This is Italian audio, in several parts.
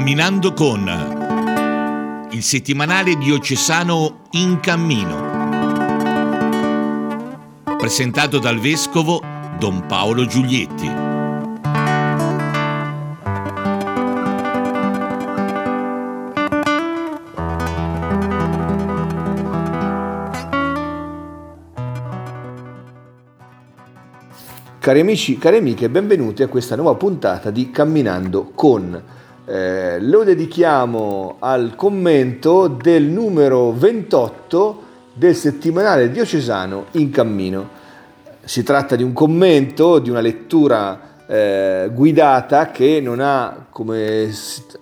Camminando con il settimanale diocesano In Cammino. Presentato dal vescovo Don Paolo Giulietti. Cari amici, cari amiche, benvenuti a questa nuova puntata di Camminando con. Eh, lo dedichiamo al commento del numero 28 del settimanale diocesano In Cammino. Si tratta di un commento, di una lettura eh, guidata che non ha, come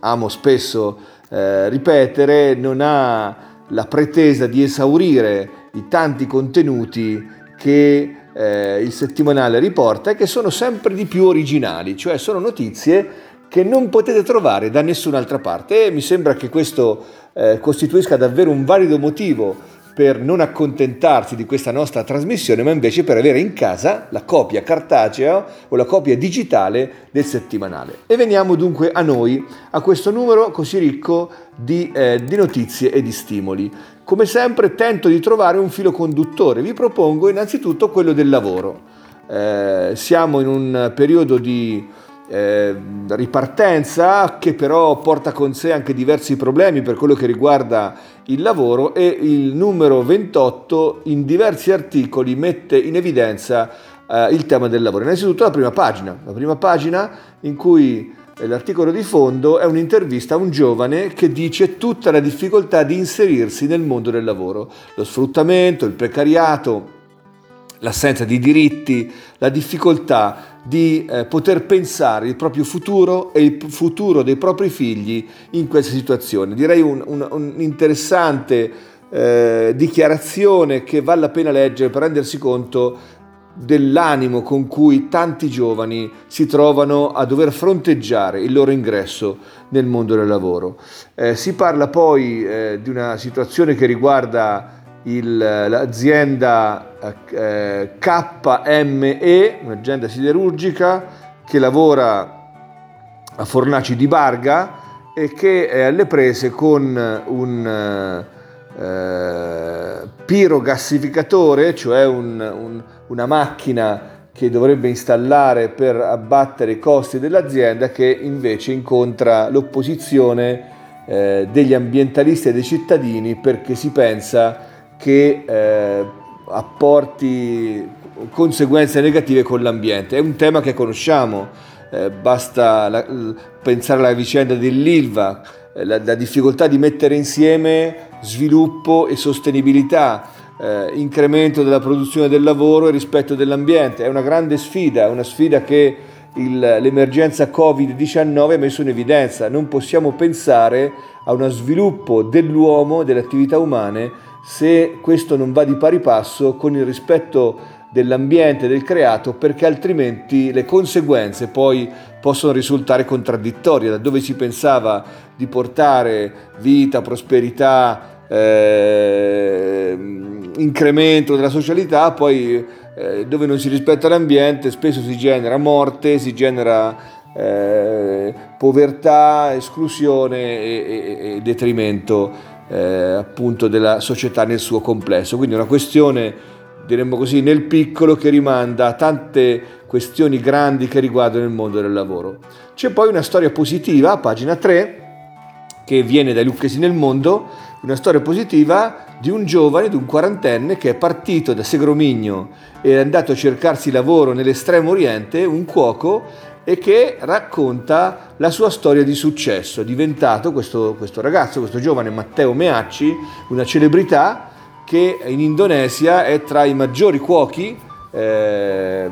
amo spesso eh, ripetere, non ha la pretesa di esaurire i tanti contenuti che eh, il settimanale riporta e che sono sempre di più originali, cioè sono notizie che non potete trovare da nessun'altra parte e mi sembra che questo eh, costituisca davvero un valido motivo per non accontentarsi di questa nostra trasmissione, ma invece per avere in casa la copia cartacea o la copia digitale del settimanale. E veniamo dunque a noi, a questo numero così ricco di, eh, di notizie e di stimoli. Come sempre tento di trovare un filo conduttore, vi propongo innanzitutto quello del lavoro. Eh, siamo in un periodo di eh, ripartenza che però porta con sé anche diversi problemi per quello che riguarda il lavoro e il numero 28 in diversi articoli mette in evidenza eh, il tema del lavoro. Innanzitutto la prima pagina, la prima pagina in cui l'articolo di fondo è un'intervista a un giovane che dice tutta la difficoltà di inserirsi nel mondo del lavoro, lo sfruttamento, il precariato, l'assenza di diritti, la difficoltà di eh, poter pensare il proprio futuro e il futuro dei propri figli in questa situazione. Direi un'interessante un, un eh, dichiarazione che vale la pena leggere per rendersi conto dell'animo con cui tanti giovani si trovano a dover fronteggiare il loro ingresso nel mondo del lavoro. Eh, si parla poi eh, di una situazione che riguarda il, l'azienda eh, KME, un'azienda siderurgica che lavora a Fornaci di Barga e che è alle prese con un eh, pirogassificatore, cioè un, un, una macchina che dovrebbe installare per abbattere i costi dell'azienda che invece incontra l'opposizione eh, degli ambientalisti e dei cittadini perché si pensa che eh, apporti conseguenze negative con l'ambiente. È un tema che conosciamo, eh, basta la, pensare alla vicenda dell'ILVA, eh, la, la, difficoltà di mettere insieme sviluppo e sostenibilità, eh, incremento della produzione del lavoro e rispetto dell'ambiente. È una grande sfida, una sfida che il, l'emergenza Covid-19 ha messo in evidenza. Non possiamo pensare a uno sviluppo dell'uomo, delle attività umane, se questo non va di pari passo con il rispetto dell'ambiente, del creato, perché altrimenti le conseguenze poi possono risultare contraddittorie, da dove si pensava di portare vita, prosperità, eh, incremento della socialità, poi eh, dove non si rispetta l'ambiente spesso si genera morte, si genera eh, povertà, esclusione e, e, e detrimento eh, appunto della società nel suo complesso. Quindi una questione, diremmo così, nel piccolo che rimanda a tante questioni grandi che riguardano il mondo del lavoro. C'è poi una storia positiva, pagina 3, che viene dai Lucchesi nel mondo, una storia positiva di un giovane, di un quarantenne che è partito da Segromigno e è andato a cercarsi lavoro nell'estremo oriente, un cuoco, e che racconta la sua storia di successo. È diventato questo, questo ragazzo, questo giovane Matteo Meacci, una celebrità che in Indonesia è tra i maggiori cuochi. Eh,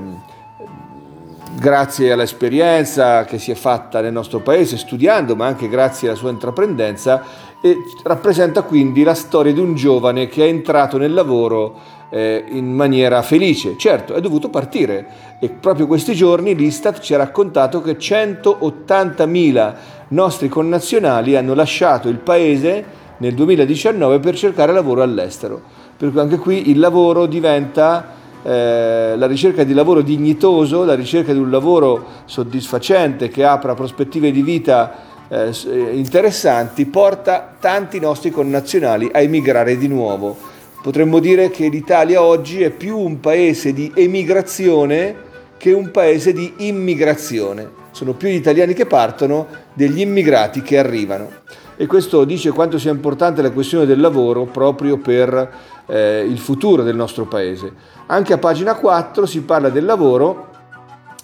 grazie all'esperienza che si è fatta nel nostro paese studiando, ma anche grazie alla sua intraprendenza, e rappresenta quindi la storia di un giovane che è entrato nel lavoro eh, in maniera felice. Certo, è dovuto partire e proprio questi giorni l'Istat ci ha raccontato che 180.000 nostri connazionali hanno lasciato il paese nel 2019 per cercare lavoro all'estero. Per cui anche qui il lavoro diventa eh, la ricerca di lavoro dignitoso, la ricerca di un lavoro soddisfacente che apra prospettive di vita eh, interessanti porta tanti nostri connazionali a emigrare di nuovo. Potremmo dire che l'Italia oggi è più un paese di emigrazione che un paese di immigrazione. Sono più gli italiani che partono degli immigrati che arrivano. E questo dice quanto sia importante la questione del lavoro proprio per eh, il futuro del nostro paese. Anche a pagina 4 si parla del lavoro,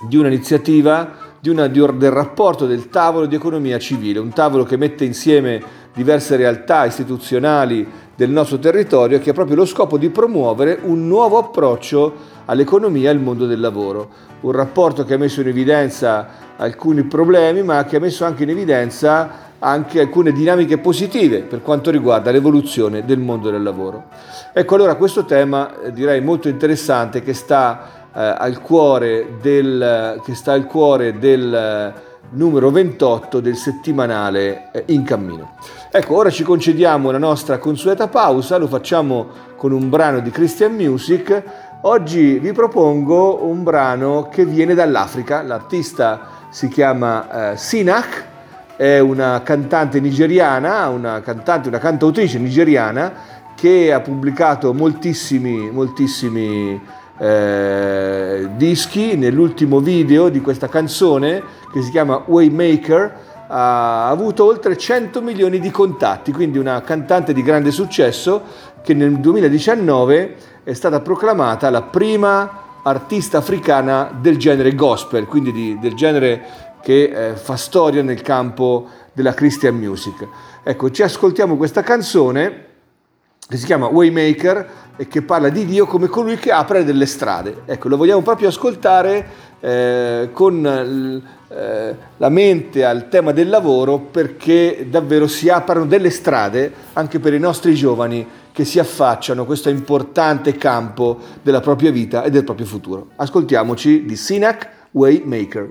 di un'iniziativa, di una, di, del rapporto del tavolo di economia civile, un tavolo che mette insieme diverse realtà istituzionali del nostro territorio che ha proprio lo scopo di promuovere un nuovo approccio all'economia e al mondo del lavoro. Un rapporto che ha messo in evidenza alcuni problemi ma che ha messo anche in evidenza anche alcune dinamiche positive per quanto riguarda l'evoluzione del mondo del lavoro. Ecco allora questo tema eh, direi molto interessante che sta, eh, al, cuore del, che sta al cuore del eh, numero 28 del settimanale eh, In Cammino. Ecco, ora ci concediamo la nostra consueta pausa, lo facciamo con un brano di Christian Music. Oggi vi propongo un brano che viene dall'Africa, l'artista si chiama eh, Sinak, è una cantante nigeriana, una cantante, una cantautrice nigeriana che ha pubblicato moltissimi, moltissimi eh, dischi. Nell'ultimo video di questa canzone, che si chiama Waymaker, ha avuto oltre 100 milioni di contatti, quindi una cantante di grande successo che nel 2019 è stata proclamata la prima artista africana del genere gospel, quindi di, del genere che eh, fa storia nel campo della Christian music. Ecco, ci ascoltiamo questa canzone che si chiama Waymaker e che parla di Dio come colui che apre delle strade. Ecco, lo vogliamo proprio ascoltare eh, con eh, la mente al tema del lavoro perché davvero si aprono delle strade anche per i nostri giovani che si affacciano a questo importante campo della propria vita e del proprio futuro. Ascoltiamoci di Sinac Waymaker.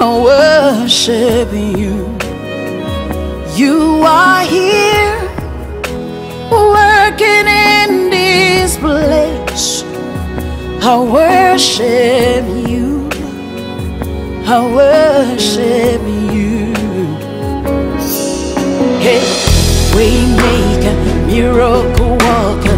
I worship you. You are here working in this place. I worship you. I worship you. Hey, waymaker, miracle worker,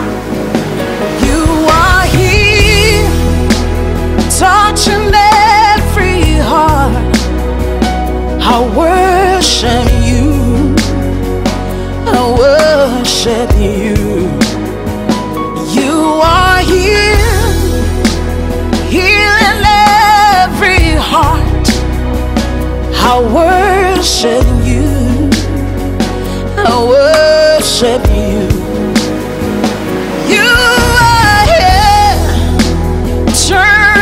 Worship you. You are here, turning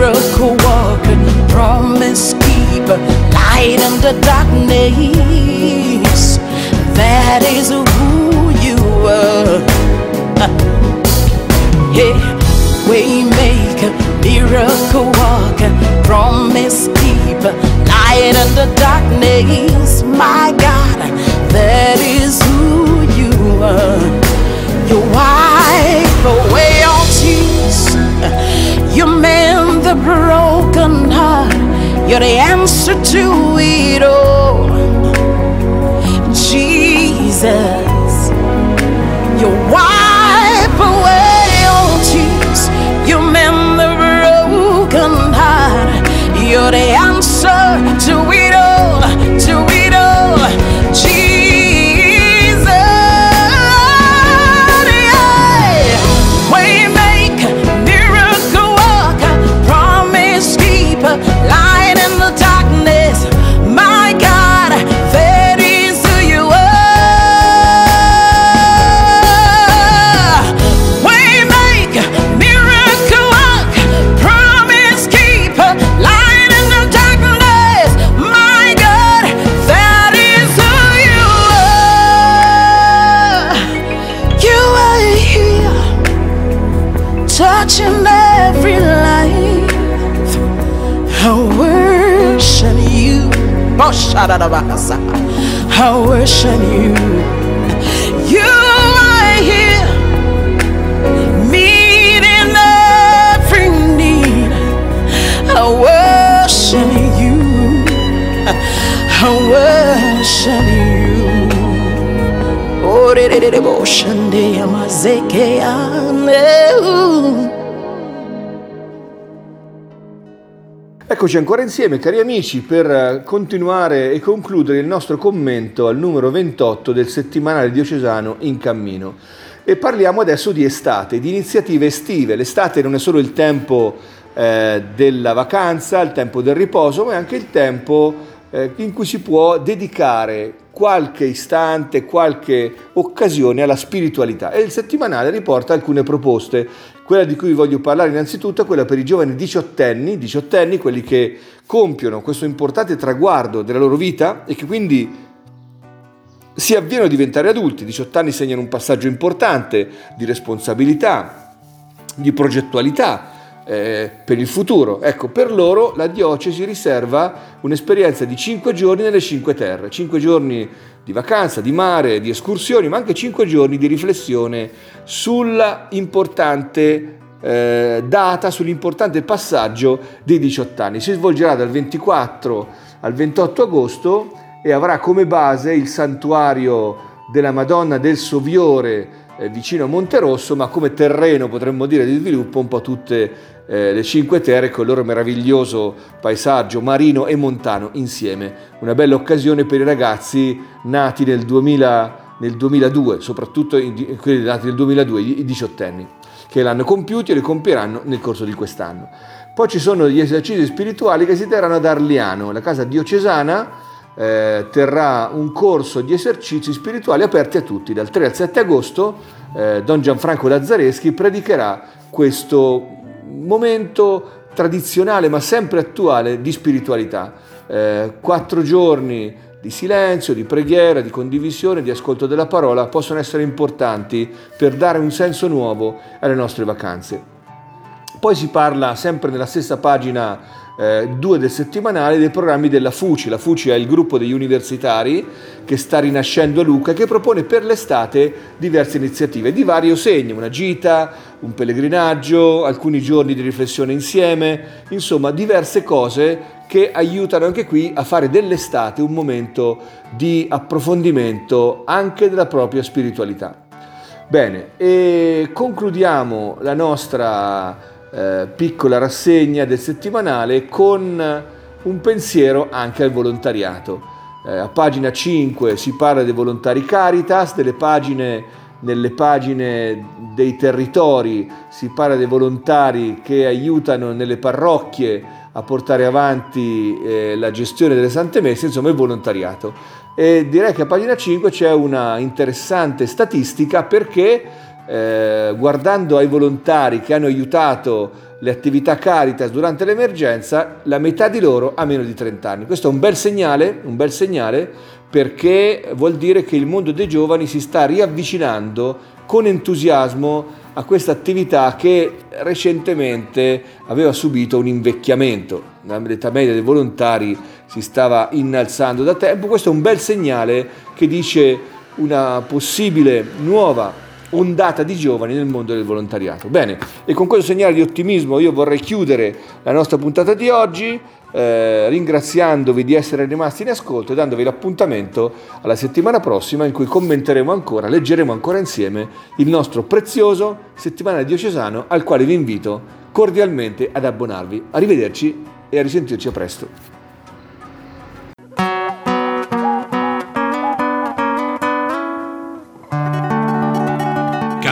miracle walker, promise keeper, light in the darkness. That is who you are. Yeah, waymaker, miracle walker, promise keeper, light in the darkness. Broken heart. You're the answer to it all. Jesus, I worship you. You are here, meeting every need. I worship you. I worship you. Oh, de de de de Eccoci ancora insieme, cari amici, per eh, continuare e concludere il nostro commento al numero 28 del settimanale diocesano In Cammino. E parliamo adesso di estate, di iniziative estive. L'estate non è solo il tempo eh, della vacanza, il tempo del riposo, ma è anche il tempo eh, in cui si può dedicare qualche istante, qualche occasione alla spiritualità. E il settimanale riporta alcune proposte. Quella di cui voglio parlare innanzitutto è quella per i giovani diciottenni, diciottenni, quelli che compiono questo importante traguardo della loro vita e che quindi si avviano a diventare adulti. 18 anni segnano un passaggio importante di responsabilità, di progettualità eh, per il futuro. Ecco, per loro la diocesi riserva un'esperienza di 5 giorni nelle 5 terre, 5 giorni di vacanza, di mare, di escursioni, ma anche 5 giorni di riflessione sulla importante eh, data, sull'importante passaggio dei 18 anni. Si svolgerà dal 24 al 28 agosto e avrà come base il santuario della Madonna del Soviore eh, vicino a Monterosso, ma come terreno potremmo dire di sviluppo un po' tutte eh, le cinque terre con il loro meraviglioso paesaggio marino e montano insieme. Una bella occasione per i ragazzi nati nel, 2000, nel 2002, soprattutto i, quelli nati nel 2002, i diciottenni, che l'hanno compiuti e li compieranno nel corso di quest'anno. Poi ci sono gli esercizi spirituali che si terranno ad Arliano, la casa diocesana eh, terrà un corso di esercizi spirituali aperti a tutti. Dal 3 al 7 agosto eh, Don Gianfranco Lazzareschi predicherà questo momento tradizionale ma sempre attuale di spiritualità. Eh, quattro giorni di silenzio, di preghiera, di condivisione, di ascolto della parola possono essere importanti per dare un senso nuovo alle nostre vacanze. Poi si parla sempre nella stessa pagina eh, 2 del settimanale dei programmi della FUCI. La FUCI è il gruppo degli universitari che sta rinascendo a Lucca che propone per l'estate diverse iniziative di vario segno, una gita, un pellegrinaggio, alcuni giorni di riflessione insieme, insomma diverse cose che aiutano anche qui a fare dell'estate un momento di approfondimento anche della propria spiritualità. Bene, e concludiamo la nostra eh, piccola rassegna del settimanale con un pensiero anche al volontariato. Eh, a pagina 5 si parla dei volontari Caritas, pagine, nelle pagine dei territori si parla dei volontari che aiutano nelle parrocchie a portare avanti eh, la gestione delle Sante Messe, insomma il volontariato. E direi che a pagina 5 c'è una interessante statistica perché eh, guardando ai volontari che hanno aiutato le attività Caritas durante l'emergenza, la metà di loro ha meno di 30 anni. Questo è un bel segnale, un bel segnale perché vuol dire che il mondo dei giovani si sta riavvicinando con entusiasmo a questa attività che recentemente aveva subito un invecchiamento. L'età media dei volontari si stava innalzando da tempo. Questo è un bel segnale che dice una possibile nuova ondata di giovani nel mondo del volontariato. Bene, e con questo segnale di ottimismo io vorrei chiudere la nostra puntata di oggi. Eh, ringraziandovi di essere rimasti in ascolto e dandovi l'appuntamento alla settimana prossima in cui commenteremo ancora, leggeremo ancora insieme il nostro prezioso settimanale diocesano al quale vi invito cordialmente ad abbonarvi. Arrivederci e a risentirci a presto.